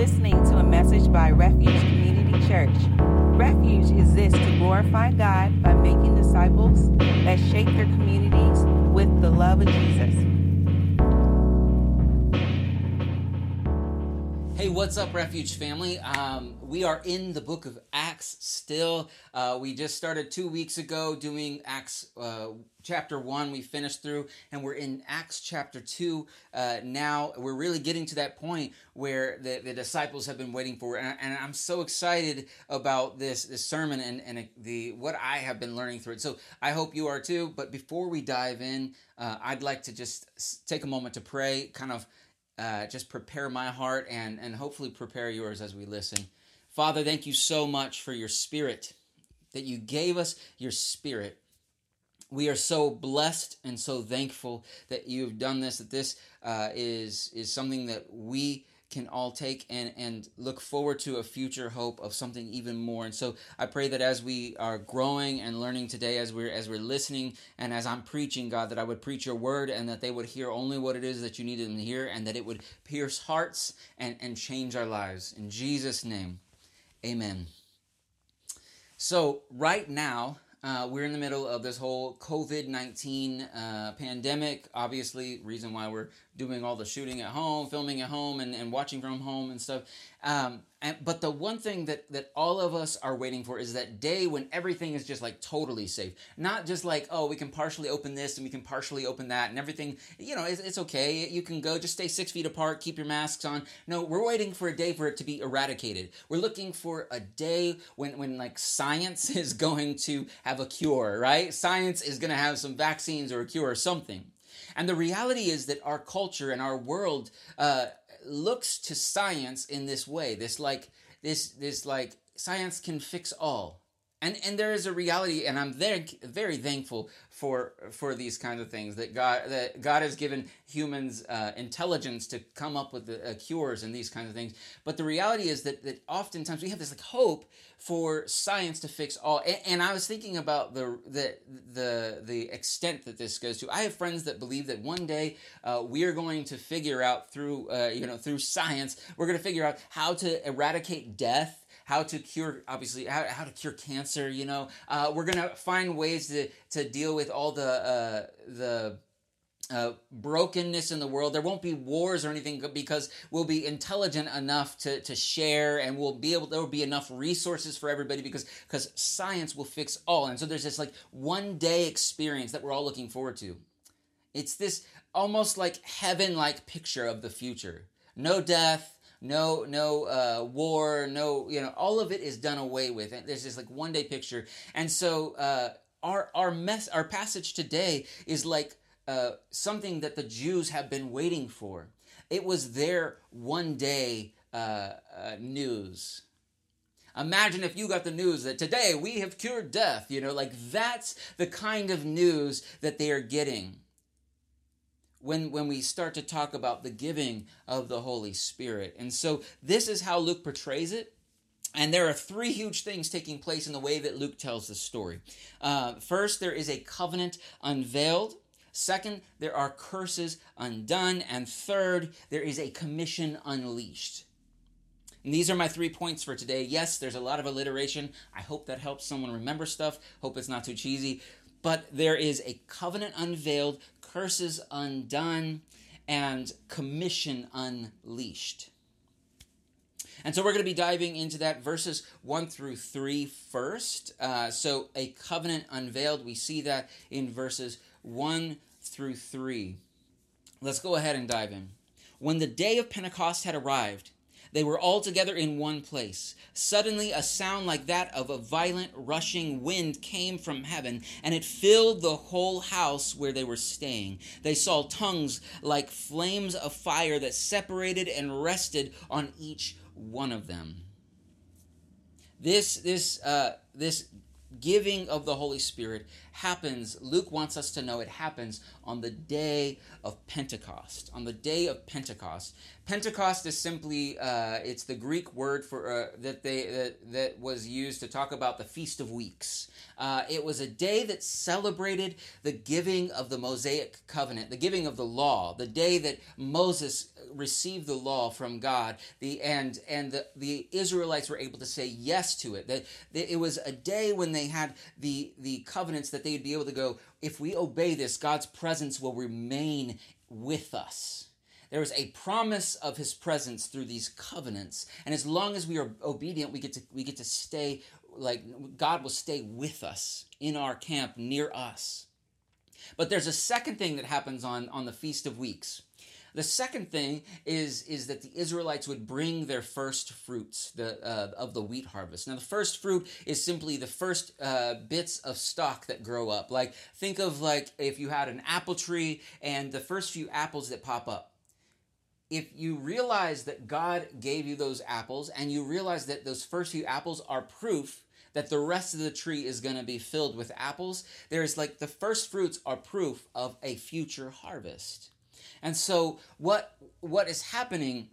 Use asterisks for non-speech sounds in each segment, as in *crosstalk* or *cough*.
listening to a message by Refuge Community Church. Refuge exists to glorify God by making disciples that shape their communities with the love of Jesus. Hey, what's up, Refuge family? Um, we are in the book of Acts still. Uh, we just started two weeks ago doing Acts uh, chapter 1. We finished through, and we're in Acts chapter 2 uh, now. We're really getting to that point where the, the disciples have been waiting for. And, and I'm so excited about this, this sermon and, and the what I have been learning through it. So I hope you are too. But before we dive in, uh, I'd like to just take a moment to pray, kind of uh, just prepare my heart and, and hopefully prepare yours as we listen. Father, thank you so much for your spirit, that you gave us your spirit. We are so blessed and so thankful that you've done this, that this uh, is, is something that we can all take and, and look forward to a future hope of something even more. And so I pray that as we are growing and learning today, as we're as we're listening and as I'm preaching, God, that I would preach your word and that they would hear only what it is that you need them to hear and that it would pierce hearts and, and change our lives. In Jesus' name, amen. So right now, uh, we're in the middle of this whole COVID 19 uh, pandemic. Obviously, reason why we're doing all the shooting at home, filming at home, and, and watching from home and stuff. Um, and, but the one thing that, that all of us are waiting for is that day when everything is just like totally safe. Not just like, oh, we can partially open this and we can partially open that and everything, you know, it's, it's okay. You can go, just stay six feet apart, keep your masks on. No, we're waiting for a day for it to be eradicated. We're looking for a day when, when like science *laughs* is going to have a cure, right? Science is going to have some vaccines or a cure or something. And the reality is that our culture and our world uh, looks to science in this way. This like this this like science can fix all. And and there is a reality, and I'm very very thankful for for these kinds of things that God that God has given humans uh, intelligence to come up with the, uh, cures and these kinds of things. But the reality is that that oftentimes we have this like hope for science to fix all. And, and I was thinking about the the the the extent that this goes to. I have friends that believe that one day uh, we are going to figure out through uh, you know through science we're going to figure out how to eradicate death how to cure obviously how, how to cure cancer you know uh, we're gonna find ways to to deal with all the uh, the uh, brokenness in the world. There won't be wars or anything because we'll be intelligent enough to, to share and we'll be able, there will be enough resources for everybody because, because science will fix all. And so there's this like one day experience that we're all looking forward to. It's this almost like heaven like picture of the future. No death, no no uh, war, no you know all of it is done away with. And there's this like one day picture, and so uh, our our mess our passage today is like uh, something that the Jews have been waiting for. It was their one day uh, uh, news. Imagine if you got the news that today we have cured death. You know, like that's the kind of news that they are getting when, when we start to talk about the giving of the Holy Spirit. And so this is how Luke portrays it. And there are three huge things taking place in the way that Luke tells the story. Uh, first, there is a covenant unveiled. Second, there are curses undone. And third, there is a commission unleashed. And these are my three points for today. Yes, there's a lot of alliteration. I hope that helps someone remember stuff. Hope it's not too cheesy. But there is a covenant unveiled, curses undone, and commission unleashed. And so we're going to be diving into that verses 1 through 3 first. Uh, so, a covenant unveiled, we see that in verses 1 through 3. Let's go ahead and dive in. When the day of Pentecost had arrived, they were all together in one place. Suddenly, a sound like that of a violent rushing wind came from heaven, and it filled the whole house where they were staying. They saw tongues like flames of fire that separated and rested on each one of them. This, this, uh, this giving of the Holy Spirit happens, Luke wants us to know it happens on the day of Pentecost. On the day of Pentecost. Pentecost is simply, uh, it's the Greek word for uh, that they that, that was used to talk about the Feast of Weeks. Uh, it was a day that celebrated the giving of the Mosaic covenant, the giving of the law, the day that Moses received the law from God, the and and the, the Israelites were able to say yes to it. That, that it was a day when they had the the covenants that they'd be able to go. If we obey this, God's presence will remain with us. There is a promise of His presence through these covenants, and as long as we are obedient, we get to we get to stay like God will stay with us in our camp near us. But there's a second thing that happens on on the Feast of Weeks the second thing is is that the Israelites would bring their first fruits the, uh, of the wheat harvest. Now, the first fruit is simply the first uh, bits of stock that grow up. Like think of like if you had an apple tree and the first few apples that pop up. If you realize that God gave you those apples and you realize that those first few apples are proof that the rest of the tree is going to be filled with apples, there's like the first fruits are proof of a future harvest. And so what what is happening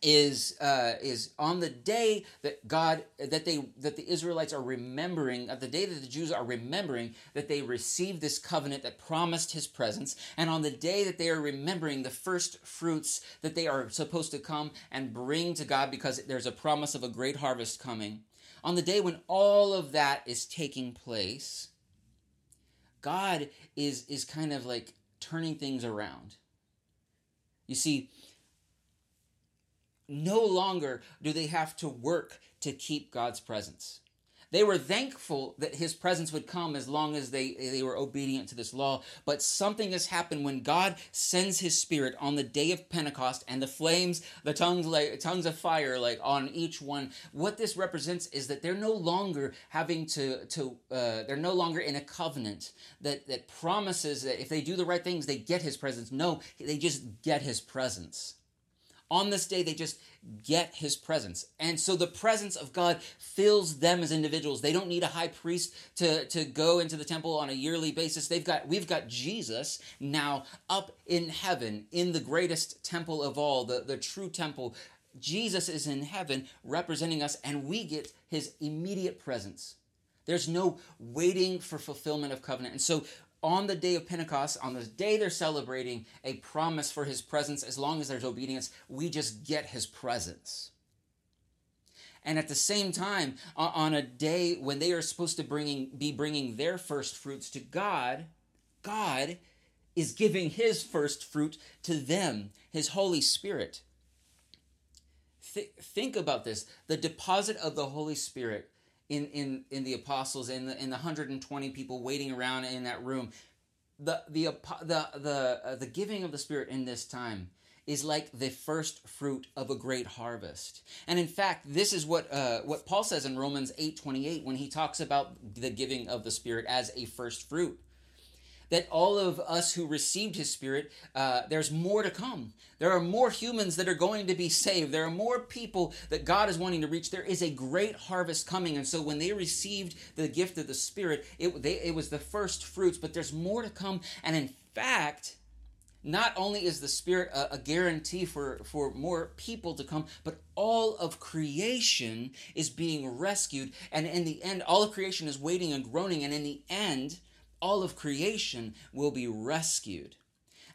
is uh, is on the day that God that they that the Israelites are remembering the day that the Jews are remembering that they received this covenant that promised His presence, and on the day that they are remembering the first fruits that they are supposed to come and bring to God because there's a promise of a great harvest coming. On the day when all of that is taking place, God is is kind of like turning things around. You see, no longer do they have to work to keep God's presence. They were thankful that his presence would come as long as they, they were obedient to this law. But something has happened when God sends his spirit on the day of Pentecost and the flames, the tongues like tongues of fire like on each one. What this represents is that they're no longer having to to uh, they're no longer in a covenant that that promises that if they do the right things they get his presence. No, they just get his presence. On this day, they just get his presence. And so the presence of God fills them as individuals. They don't need a high priest to, to go into the temple on a yearly basis. They've got we've got Jesus now up in heaven in the greatest temple of all, the, the true temple. Jesus is in heaven representing us, and we get his immediate presence. There's no waiting for fulfillment of covenant. And so on the day of Pentecost, on the day they're celebrating a promise for his presence, as long as there's obedience, we just get his presence. And at the same time, on a day when they are supposed to bringing, be bringing their first fruits to God, God is giving his first fruit to them, his Holy Spirit. Th- think about this the deposit of the Holy Spirit in in in the apostles in the in the 120 people waiting around in that room the the the the uh, the giving of the spirit in this time is like the first fruit of a great harvest. And in fact, this is what uh, what Paul says in Romans 8:28 when he talks about the giving of the spirit as a first fruit that all of us who received his spirit, uh, there's more to come. There are more humans that are going to be saved. There are more people that God is wanting to reach. There is a great harvest coming. And so when they received the gift of the spirit, it, they, it was the first fruits, but there's more to come. And in fact, not only is the spirit a, a, guarantee for, for more people to come but all of creation is being rescued and in the end all of creation is waiting and groaning and in the end all of creation will be rescued.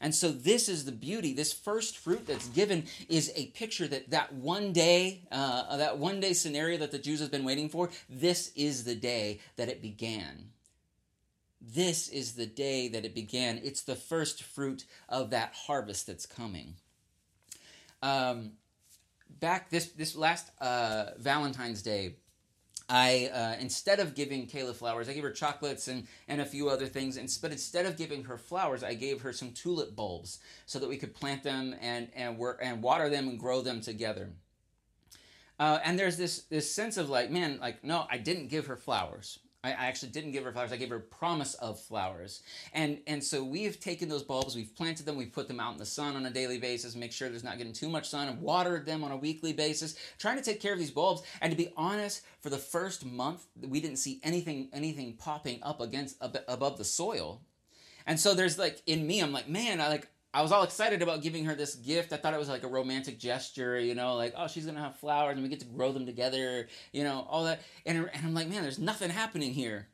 And so this is the beauty. This first fruit that's given is a picture that that one day, uh, that one day scenario that the Jews have been waiting for. This is the day that it began. This is the day that it began. It's the first fruit of that harvest that's coming. Um, back this this last uh, Valentine's Day, I uh, instead of giving Kayla flowers, I gave her chocolates and, and a few other things. And, but instead of giving her flowers, I gave her some tulip bulbs so that we could plant them and and work and water them and grow them together. Uh, and there's this this sense of like, man, like no, I didn't give her flowers. I, actually didn't give her flowers. I gave her promise of flowers. And and so we've taken those bulbs, we've planted them, we've put them out in the sun on a daily basis, make sure there's not getting too much sun, and watered them on a weekly basis, trying to take care of these bulbs. And to be honest, for the first month, we didn't see anything anything popping up against above the soil. And so there's like in me, I'm like, man, I like I was all excited about giving her this gift. I thought it was like a romantic gesture, you know, like, oh, she's to have flowers and we get to grow them together, you know, all that. And, and I'm like, man, there's nothing happening here.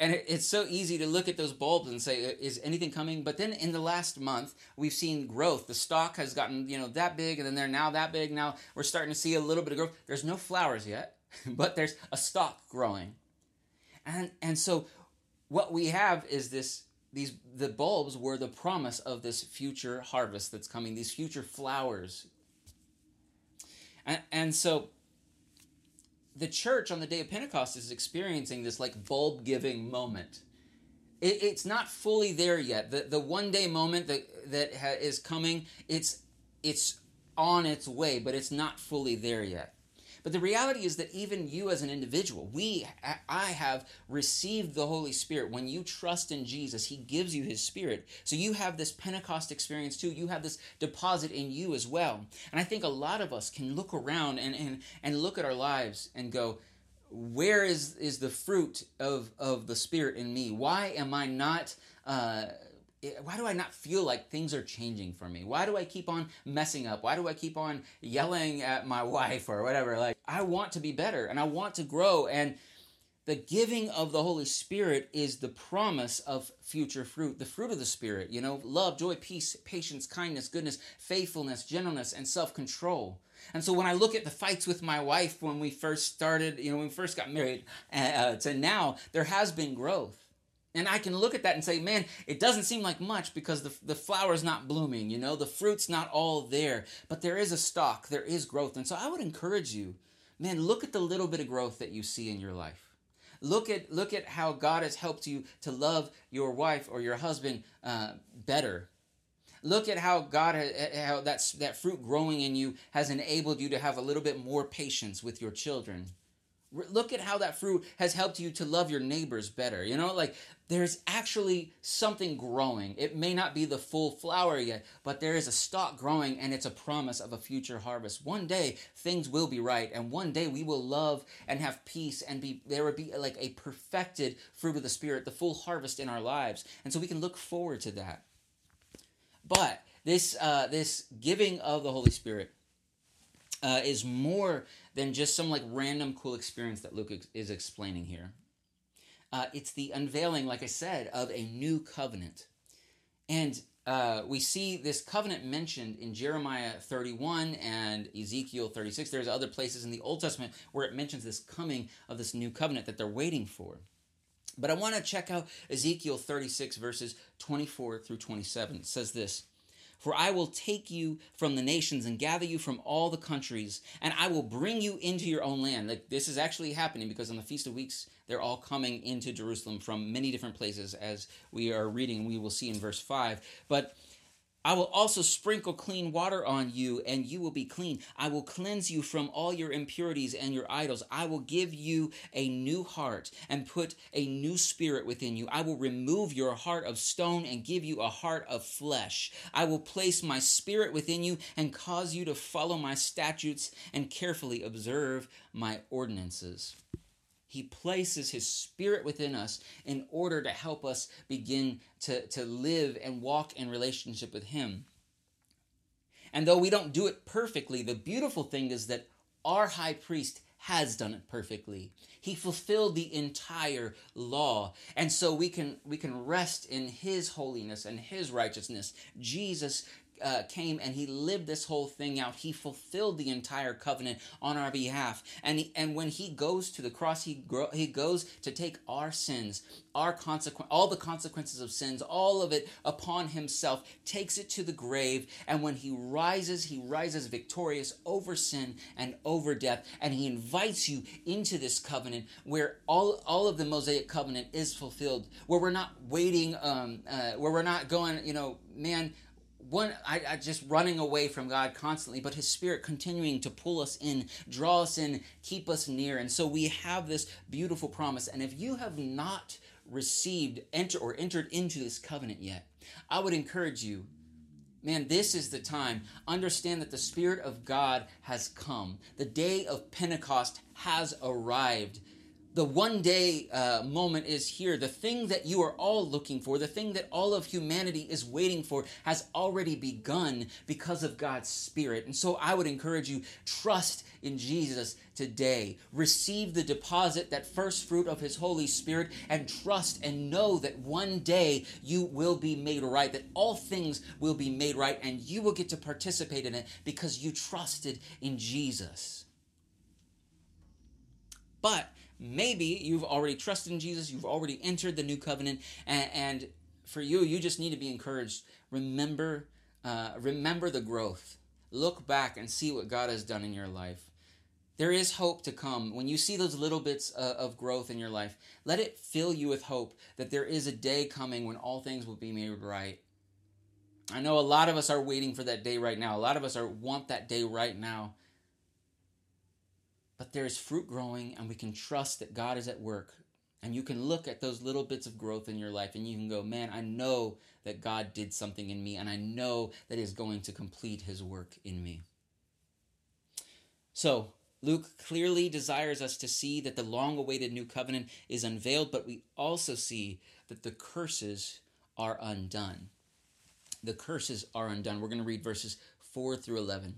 and it, it's so easy to look at those bulbs and say is anything coming but then in the last month we've seen growth the stalk has gotten you know that big and then they're now that big now we're starting to see a little bit of growth there's no flowers yet *laughs* but there's a stalk growing and and so what we have is this these the bulbs were the promise of this future harvest that's coming these future flowers and, and so the church on the day of Pentecost is experiencing this like bulb giving moment. It, it's not fully there yet. The the one day moment that that ha, is coming, it's it's on its way, but it's not fully there yet. But the reality is that even you as an individual, we, I have received the Holy Spirit. When you trust in Jesus, He gives you His Spirit. So you have this Pentecost experience too. You have this deposit in you as well. And I think a lot of us can look around and, and, and look at our lives and go, where is, is the fruit of, of the Spirit in me? Why am I not uh, why do I not feel like things are changing for me? Why do I keep on messing up? Why do I keep on yelling at my *laughs* wife or whatever? Like, I want to be better and I want to grow. And the giving of the Holy Spirit is the promise of future fruit, the fruit of the Spirit, you know, love, joy, peace, patience, kindness, goodness, faithfulness, gentleness, and self control. And so when I look at the fights with my wife when we first started, you know, when we first got married uh, to now, there has been growth and I can look at that and say, man, it doesn't seem like much because the, the flower's not blooming, you know, the fruit's not all there, but there is a stalk, there is growth. And so I would encourage you, man, look at the little bit of growth that you see in your life. Look at look at how God has helped you to love your wife or your husband uh, better. Look at how God how that's that fruit growing in you has enabled you to have a little bit more patience with your children. Look at how that fruit has helped you to love your neighbors better. You know, like there's actually something growing. It may not be the full flower yet, but there is a stalk growing and it's a promise of a future harvest. One day things will be right and one day we will love and have peace and be there will be like a perfected fruit of the spirit, the full harvest in our lives. And so we can look forward to that. But this uh, this giving of the Holy Spirit uh, is more than just some like random cool experience that Luke is explaining here. Uh, it's the unveiling, like I said, of a new covenant. And uh, we see this covenant mentioned in Jeremiah 31 and Ezekiel 36. There's other places in the Old Testament where it mentions this coming of this new covenant that they're waiting for. But I want to check out Ezekiel 36, verses 24 through 27. It says this for I will take you from the nations and gather you from all the countries, and I will bring you into your own land. Like this is actually happening because on the Feast of Weeks, they're all coming into Jerusalem from many different places, as we are reading, we will see in verse 5. But I will also sprinkle clean water on you, and you will be clean. I will cleanse you from all your impurities and your idols. I will give you a new heart and put a new spirit within you. I will remove your heart of stone and give you a heart of flesh. I will place my spirit within you and cause you to follow my statutes and carefully observe my ordinances. He places His Spirit within us in order to help us begin to, to live and walk in relationship with Him. And though we don't do it perfectly, the beautiful thing is that our high priest has done it perfectly. He fulfilled the entire law. And so we can we can rest in his holiness and his righteousness. Jesus uh, came and he lived this whole thing out. He fulfilled the entire covenant on our behalf. And he, and when he goes to the cross, he he goes to take our sins, our consequence, all the consequences of sins, all of it upon himself, takes it to the grave. And when he rises, he rises victorious over sin and over death. And he invites you into this covenant where all all of the Mosaic covenant is fulfilled, where we're not waiting, um, uh, where we're not going, you know, man one I, I, just running away from god constantly but his spirit continuing to pull us in draw us in keep us near. And so we have this beautiful promise. And if you have not received enter or entered into this covenant yet i would encourage you man this is the time. Understand that the spirit of god has come. The day of pentecost has arrived the one day uh, moment is here. The thing that you are all looking for, the thing that all of humanity is waiting for, has already begun because of God's Spirit. And so I would encourage you trust in Jesus today. Receive the deposit, that first fruit of His Holy Spirit, and trust and know that one day you will be made right, that all things will be made right, and you will get to participate in it because you trusted in Jesus. But maybe you've already trusted in Jesus, you've already entered the new covenant, and, and for you, you just need to be encouraged. Remember, uh, remember the growth. Look back and see what God has done in your life. There is hope to come. When you see those little bits uh, of growth in your life, let it fill you with hope that there is a day coming when all things will be made right. I know a lot of us are waiting for that day right now. A lot of us are want that day right now but there is fruit growing, and we can trust that God is at work. And you can look at those little bits of growth in your life and you can go, man, I know that God did something in me, and I know that He's going to complete His work in me. So, Luke clearly desires us to see that the long awaited new covenant is unveiled, but we also see that the curses are undone. The curses are undone. We're going to read verses 4 through 11.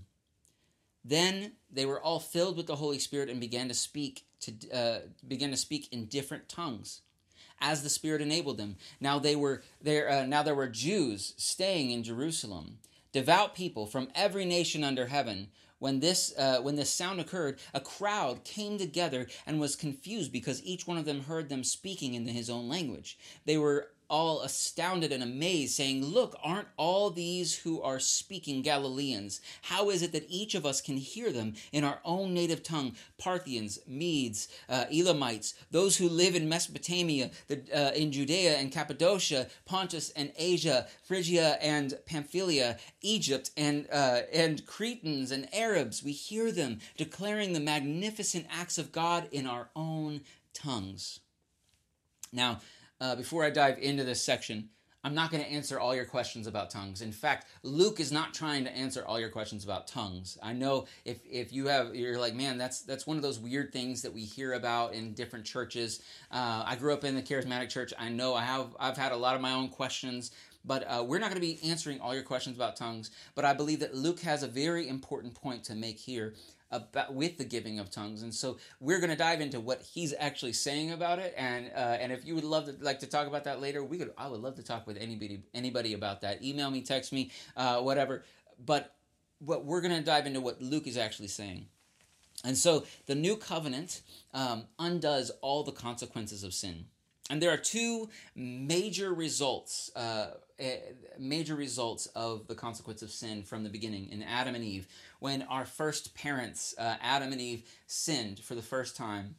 Then they were all filled with the Holy Spirit and began to speak to uh, began to speak in different tongues, as the Spirit enabled them. Now they were there. Uh, now there were Jews staying in Jerusalem, devout people from every nation under heaven. When this uh, when this sound occurred, a crowd came together and was confused because each one of them heard them speaking in his own language. They were all astounded and amazed, saying, Look, aren't all these who are speaking Galileans? How is it that each of us can hear them in our own native tongue? Parthians, Medes, uh, Elamites, those who live in Mesopotamia, the, uh, in Judea and Cappadocia, Pontus and Asia, Phrygia and Pamphylia, Egypt and, uh, and Cretans and Arabs, we hear them declaring the magnificent acts of God in our own tongues. Now, uh, before I dive into this section, I'm not going to answer all your questions about tongues. In fact, Luke is not trying to answer all your questions about tongues. I know if, if you have, you're like, man, that's that's one of those weird things that we hear about in different churches. Uh, I grew up in the charismatic church. I know I have I've had a lot of my own questions, but uh, we're not going to be answering all your questions about tongues. But I believe that Luke has a very important point to make here, about with the giving of tongues. And so we're going to dive into what he's actually saying about it. And uh, and if you would love to like to talk about that later we could i would love to talk with anybody anybody about that. Email me text me uh, whatever. But what we're going to dive into what luke is actually saying. And so the new covenant um, undoes all the consequences of sin and there are two major results, uh, eh, major results of the consequence of sin from the beginning in Adam and Eve. When our first parents, uh, Adam and Eve, sinned for the first time,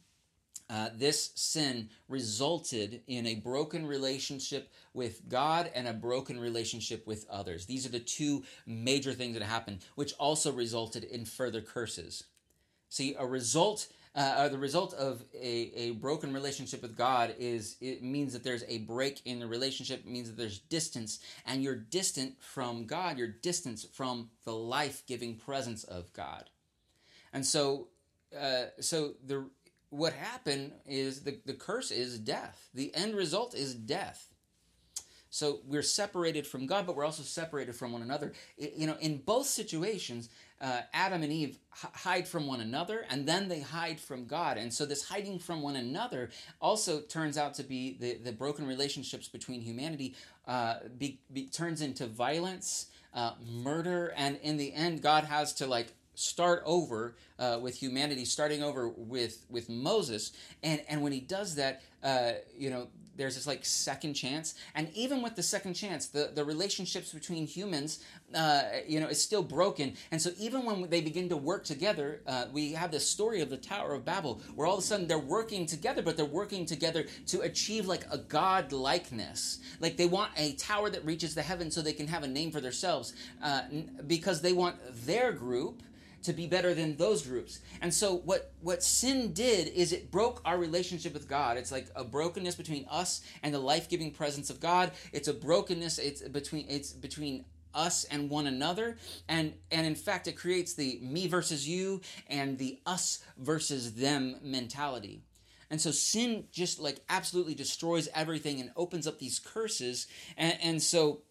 uh, this sin resulted in a broken relationship with God and a broken relationship with others. These are the two major things that happened, which also resulted in further curses. See, a result uh, the result of a, a broken relationship with God is it means that there's a break in the relationship. It means that there's distance, and you're distant from God. You're distant from the life-giving presence of God. And so, uh, so the what happened is the, the curse is death. The end result is death. So we're separated from God, but we're also separated from one another. You know, in both situations, uh, Adam and Eve h- hide from one another, and then they hide from God. And so this hiding from one another also turns out to be the, the broken relationships between humanity uh, be, be, turns into violence, uh, murder, and in the end, God has to like start over uh, with humanity, starting over with with Moses, and and when he does that, uh, you know, there's this like second chance. And even with the second chance the, the relationships between humans uh, you know is still broken. And so even when they begin to work together uh, we have this story of the tower of babel where all of a sudden they're working together but they're working together to achieve like a god likeness like they want a tower that reaches the heavens so they can have a name for themselves uh, because they want their group to be better than those groups. And so what what sin did is it broke our relationship with God. It's like a brokenness between us and the life-giving presence of God. It's a brokenness it's between it's between us and one another and and in fact it creates the me versus you and the us versus them mentality And so sin just like absolutely destroys everything and opens up these curses. And, and so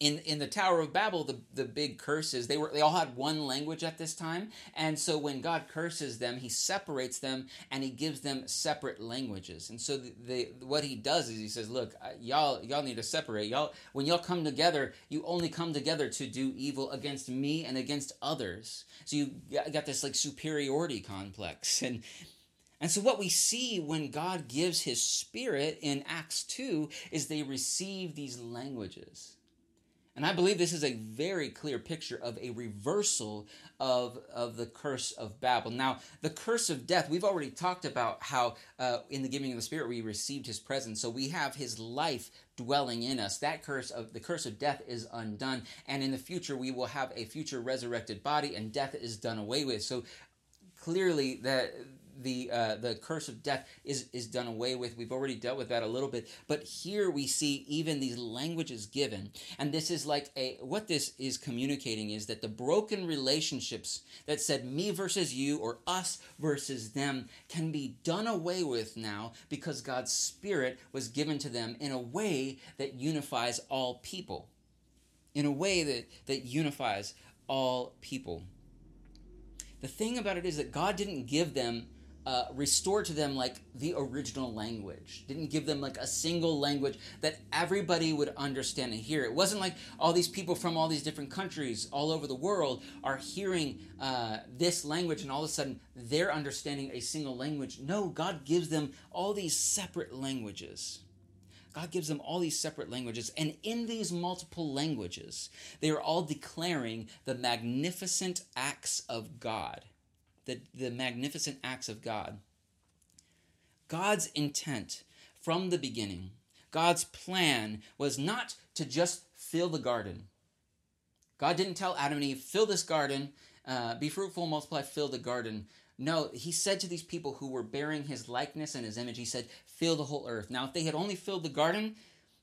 in in the Tower of Babel, the the big curses they were they all had one language at this time, and so when God curses them, He separates them and He gives them separate languages. And so the, the what He does is He says, "Look, y'all y'all need to separate. Y'all when y'all come together, you only come together to do evil against me and against others. So you got this like superiority complex *laughs* and." And so, what we see when God gives His Spirit in Acts 2 is they receive these languages. And I believe this is a very clear picture of a reversal of, of the curse of Babel. Now, the curse of death, we've already talked about how uh, in the giving of the Spirit we received His presence. So we have His life dwelling in us. That curse of the curse of death is undone. And in the future, we will have a future resurrected body and death is done away with. So clearly that the uh, the curse of death is is done away with. We've already dealt with that a little bit, but here we see even these languages given, and this is like a what this is communicating is that the broken relationships that said me versus you or us versus them can be done away with now because God's Spirit was given to them in a way that unifies all people, in a way that that unifies all people. The thing about it is that God didn't give them uh, restore to them like the original language. Didn't give them like a single language that everybody would understand and hear. It wasn't like all these people from all these different countries all over the world are hearing uh, this language and all of a sudden they're understanding a single language. No, God gives them all these separate languages. God gives them all these separate languages, and in these multiple languages, they are all declaring the magnificent acts of God the, the magnificent acts of God. God's intent from the beginning, God's plan was not to just fill the garden. God didn't tell Adam and Eve, fill this garden, uh, be fruitful, multiply, fill the garden. No, he said to these people who were bearing his likeness and his image, he said, fill the whole earth. Now, if they had only filled the garden,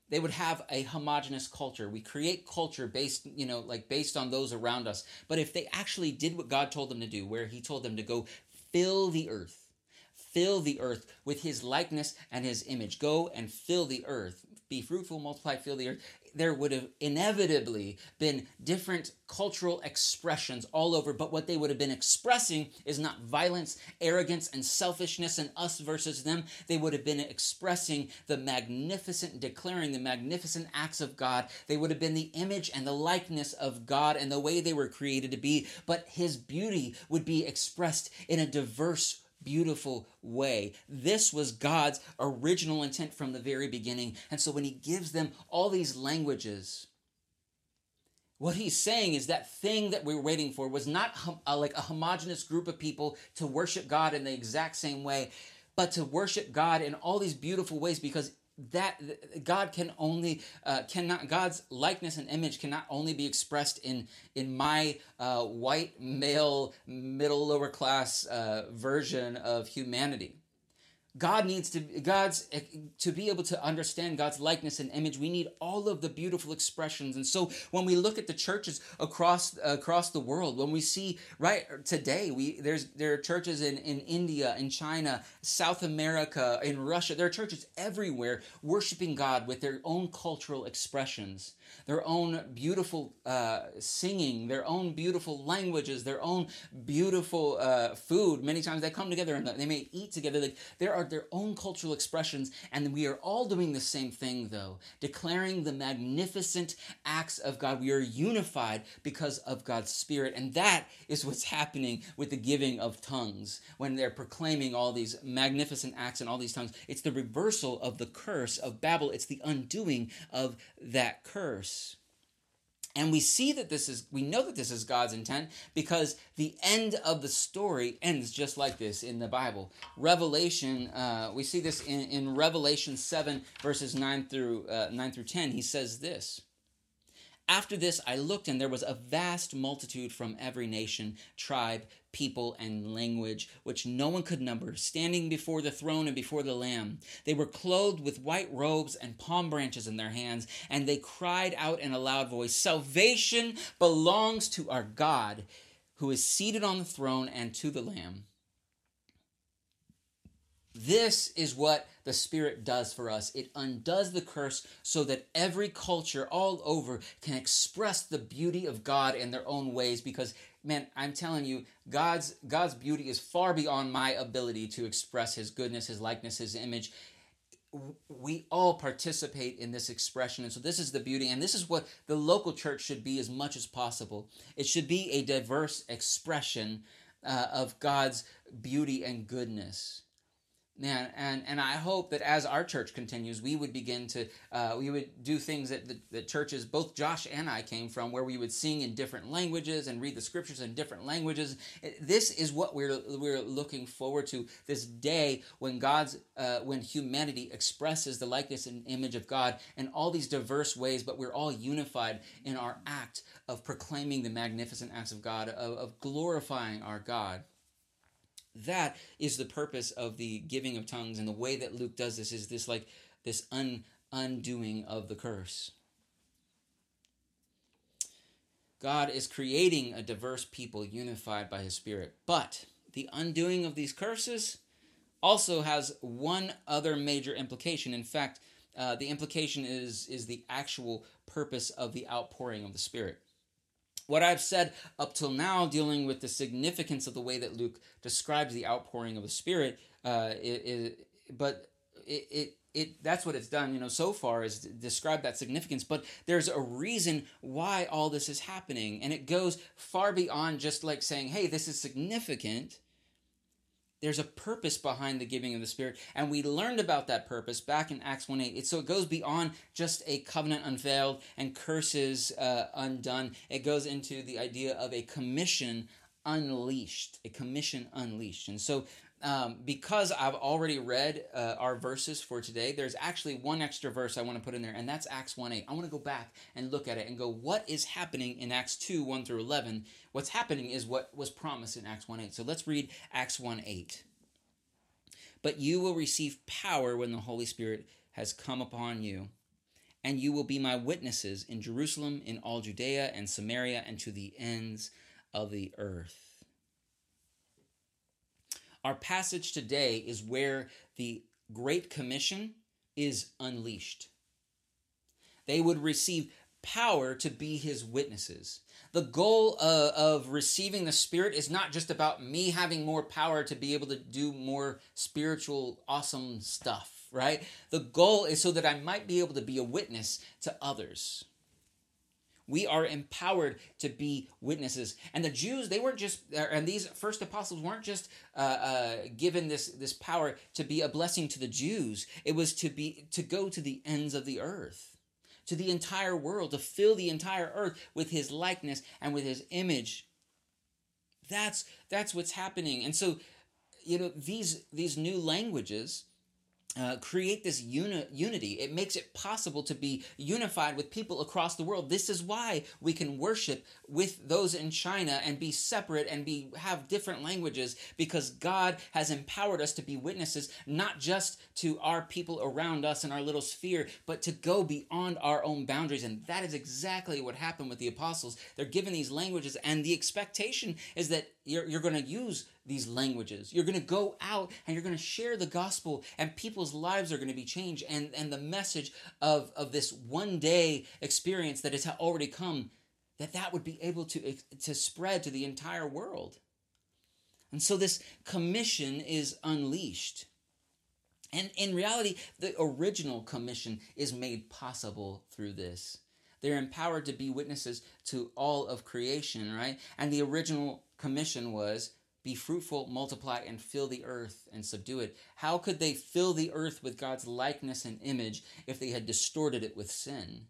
they would have a homogenous culture. We create culture based, you know, like based on those around us. But if they actually did what God told them to do, where He told them to go fill the earth, fill the earth with His likeness and His image, go and fill the earth, be fruitful, multiply, fill the earth there would have inevitably been different cultural expressions all over, but what they would have been expressing is not violence, arrogance, and selfishness and us versus them. They would have been expressing the magnificent, declaring the magnificent acts of God. They would have been the image and the likeness of God and the way they were created to be, but His beauty would be expressed in a diverse beautiful way. This was God's original intent from the very beginning. And so when he gives them all these languages, what he's saying is that thing that we are waiting for was not a, uh, like a homogenous group of people to worship God in the exact same way, but to worship God in all these beautiful ways because that God can only uh, cannot God's likeness and image cannot only be expressed in in my uh, white male middle lower class uh, version of humanity. God needs to God's eh, to be able to understand God's likeness and image. We need all of the beautiful expressions. And so when we look at the churches across across the world, when we see right today, we there's there are churches in in India, in China, South America, in Russia. There are churches everywhere worshiping God with their own cultural expressions their own beautiful uh, singing, their own beautiful languages, their own beautiful uh, food. Many times they come together and they may eat together. Like, there are their own cultural expressions, and we are all doing the same thing, though, declaring the magnificent acts of God. We are unified because of God's Spirit, and that is what's happening with the giving of tongues when they're proclaiming all these magnificent acts and all these tongues. It's the reversal of the curse of Babel. It's the undoing of that curse. And we see that this is, we know that this is God's intent because the end of the story ends just like this in the Bible. Revelation, uh, we see this in, in Revelation 7, verses 9 through, uh, 9 through 10. He says this After this, I looked, and there was a vast multitude from every nation, tribe, people, and language, which no one could number, standing before the throne and before the Lamb. They were clothed with white robes and palm branches in their hands, and they cried out in a loud voice Salvation belongs to our God, who is seated on the throne, and to the Lamb. This is what the Spirit does for us. It undoes the curse so that every culture all over can express the beauty of God in their own ways because man, I'm telling you, God's God's beauty is far beyond my ability to express his goodness, his likeness, his image. We all participate in this expression. And so this is the beauty and this is what the local church should be as much as possible. It should be a diverse expression uh, of God's beauty and goodness and and i hope that as our church continues we would begin to uh, we would do things that the, the, churches both josh and i came from where we would sing in different languages and read the scriptures in different languages. This is what we're we're looking forward to this day when god's uh, when humanity expresses the likeness and image of god in all these diverse ways but we're all unified in our act of proclaiming the magnificent acts of god of, of glorifying our god that is the purpose of the giving of tongues. And the way that luke does this is this like this un, undoing of the curse. God is creating a diverse people unified by his spirit but the undoing of these curses also has one other major implication. In fact uh, the implication is is the actual purpose of the outpouring of the spirit what I've said up till now, dealing with the significance of the way that Luke describes the outpouring of the Spirit, uh, it, it, but it, it it that's what it's done you know so far is describe that significance. But there's a reason why all this is happening. And it goes far beyond just like saying hey this is significant there's a purpose behind the giving of the Spirit, and we learned about that purpose back in Acts 1 8. so it goes beyond just a covenant unveiled and curses uh, undone. It goes into the idea of a commission unleashed, a commission unleashed. And so um, because I've already read uh, our verses for today, there's actually one extra verse I want to put in there, and that's Acts 1 8. I want to go back and look at it and go, what is happening in Acts 2 1 through 11? What's happening is what was promised in Acts 1 8. So let's read Acts 1 8. But you will receive power when the Holy Spirit has come upon you, and you will be my witnesses in Jerusalem, in all Judea and Samaria, and to the ends of the earth. Our passage today is where the Great Commission is unleashed. They would receive power to be his witnesses. The goal of receiving the Spirit is not just about me having more power to be able to do more spiritual, awesome stuff, right? The goal is so that I might be able to be a witness to others. We are empowered to be witnesses. And the Jews, they weren't just, uh, and these first apostles weren't just uh, uh, given this this power to be a blessing to the Jews. It was to be to go to the ends of the earth, to the entire world, to fill the entire earth with His likeness and with His image. That's that's what's happening. And so, you know, these these new languages uh, create this uni- unity. It makes it possible to be unified with people across the world. This is why we can worship with those in China and be separate and be have different languages because God has empowered us to be witnesses not just to our people around us in our little sphere, but to go beyond our own boundaries. And that is exactly what happened with the apostles. They're given these languages, and the expectation is that you're, you're going to use these languages. You're going to go out and you're going to share the gospel, and people's lives are going to be changed. And, and the message of, of this one day experience that has already come, that that would be able to, to spread to the entire world. And so this commission is unleashed. And in reality, the original commission is made possible through this. They're empowered to be witnesses to all of creation, right? And the original commission was be fruitful, multiply, and fill the earth and subdue it. How could they fill the earth with God's likeness and image if they had distorted it with sin?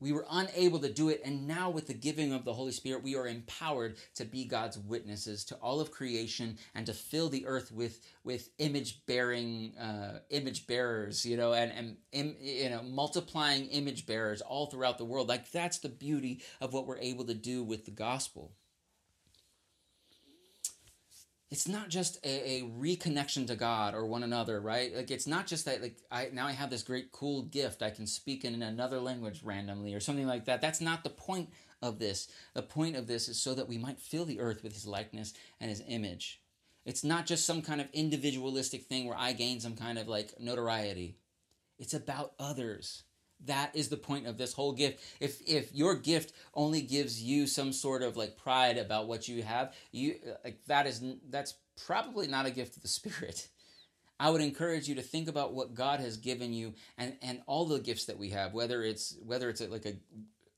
We were unable to do it, and now with the giving of the Holy Spirit, we are empowered to be God's witnesses to all of creation and to fill the earth with with image bearing uh, image bearers, you know, and and you know multiplying image bearers all throughout the world. Like that's the beauty of what we're able to do with the gospel it's not just a, a, reconnection to God or one another, right? Like it's not just that like I now I have this great cool gift I can speak in another language randomly or something like that. That's not the point of this. The point of this is so that we might fill the earth with his likeness and his image. It's not just some kind of individualistic thing where I gain some kind of like notoriety. It's about others. That is the point of this whole gift. If if your gift only gives you some sort of like pride about what you have, you like that is that's probably not a gift of the spirit. I would encourage you to think about what God has given you and and all the gifts that we have, whether it's whether it's like a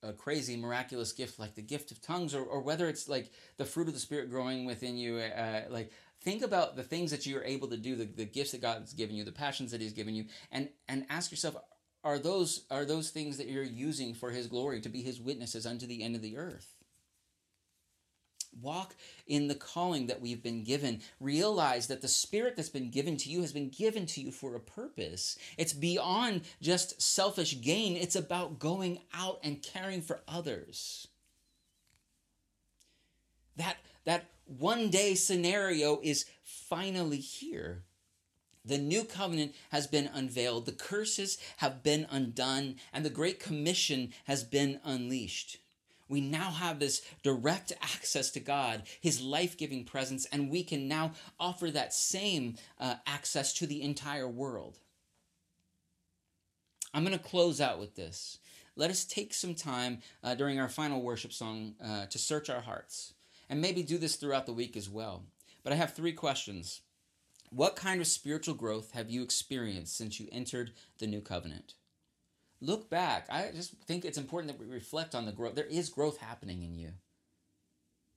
a crazy miraculous gift like the gift of tongues or, or whether it's like the fruit of the spirit growing within you uh, like think about the things that you're able to do the, the gifts that god's given you the passions that he's given you and and ask yourself are those are those things that you're using for his glory to be his witnesses unto the end of the earth. Walk in the calling that we've been given. Realize that the spirit that's been given to you has been given to you for a purpose. It's beyond just selfish gain. It's about going out and caring for others. That that one day scenario is finally here the new covenant has been unveiled, the curses have been undone, and the great commission has been unleashed. We now have this direct access to God, His life giving presence, and we can now offer that same uh, access to the entire world. I'm going to close out with this. Let us take some time uh, during our final worship song uh, to search our hearts, and maybe do this throughout the week as well. But I have three questions what kind of spiritual growth have you experienced since you entered the new covenant? Look back. I just think it's important that we reflect on the growth. There is growth happening in you.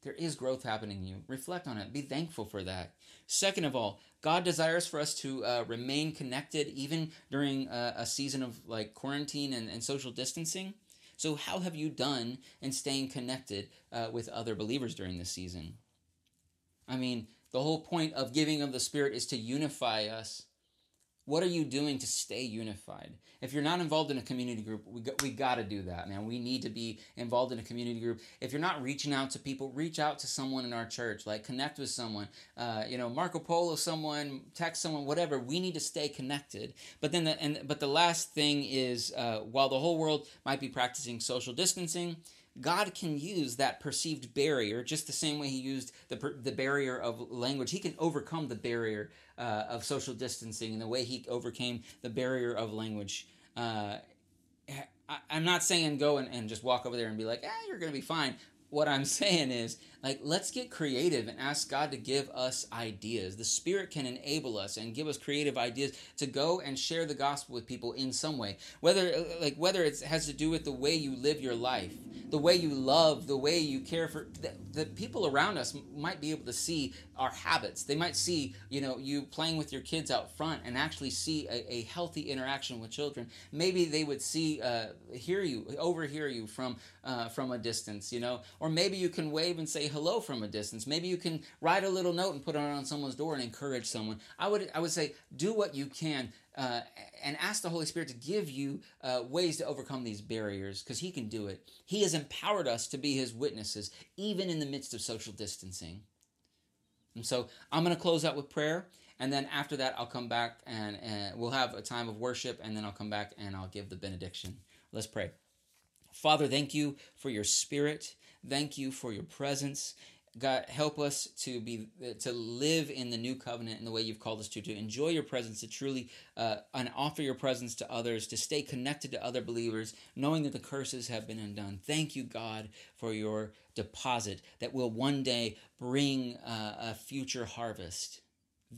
There is growth happening in you. Reflect on it. Be thankful for that. Second of all, God desires for us to uh, remain connected even during uh, a season of like quarantine and, and, social distancing. So, how have you done in staying connected uh, with other believers during this season? I mean, the whole point of giving of the Spirit is to unify us. What are you doing to stay unified? If you're not involved in a community group, we got, we got to do that, man. We need to be involved in a community group. If you're not reaching out to people, reach out to someone in our church. Like connect with someone. Uh, you know, Marco Polo, someone, text someone, whatever. We need to stay connected. But then, the, and but the last thing is, uh, while the whole world might be practicing social distancing, God can use that perceived barrier just the same way He used the, the barrier of language. He can overcome the barrier uh, of social distancing in the way He overcame the barrier of language. Uh, I, am not saying go and, and just walk over there and be like, "Ah, you're going to be fine." What I'm *laughs* saying is, like, let's get creative and ask God to give us ideas. The Spirit can enable us and give us creative ideas to go and share the gospel with people in some way. Whether, like, whether it has to do with the way you live your life, the way you love, the way you care for the, the people around us might be able to see our habits. They might see, you know, you playing with your kids out front and actually see a, a healthy interaction with children. Maybe they would see, uh, hear you, overhear you from uh, from a distance, you know, or maybe you can wave and say hello from a distance. Maybe you can write a little note and put it on someone's door and encourage someone. I would I would say do what you can uh, and ask the Holy Spirit to give you uh, ways to overcome these barriers because He can do it. He has empowered us to be His witnesses, even in the midst of social distancing. And so I'm going to close out with prayer. And then after that, I'll come back and, and we'll have a time of worship. And then I'll come back and I'll give the benediction. Let's pray. Father, thank you for your spirit. Thank you for your presence. God, help us to be to live in the new covenant in the way you've called us to, to enjoy your presence, to truly uh, and offer your presence to others, to stay connected to other believers, knowing that the curses have been undone. Thank you, God, for your deposit that will one day bring uh, a future harvest.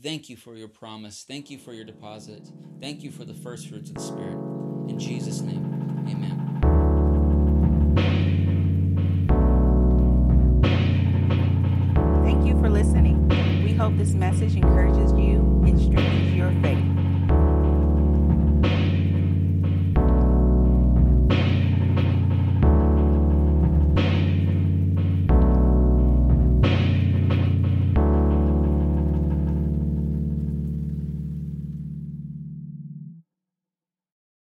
Thank you for your promise. Thank you for your deposit. Thank you for the first fruits of the Spirit. In Jesus' name, amen. this message encourages you and strengthens your faith.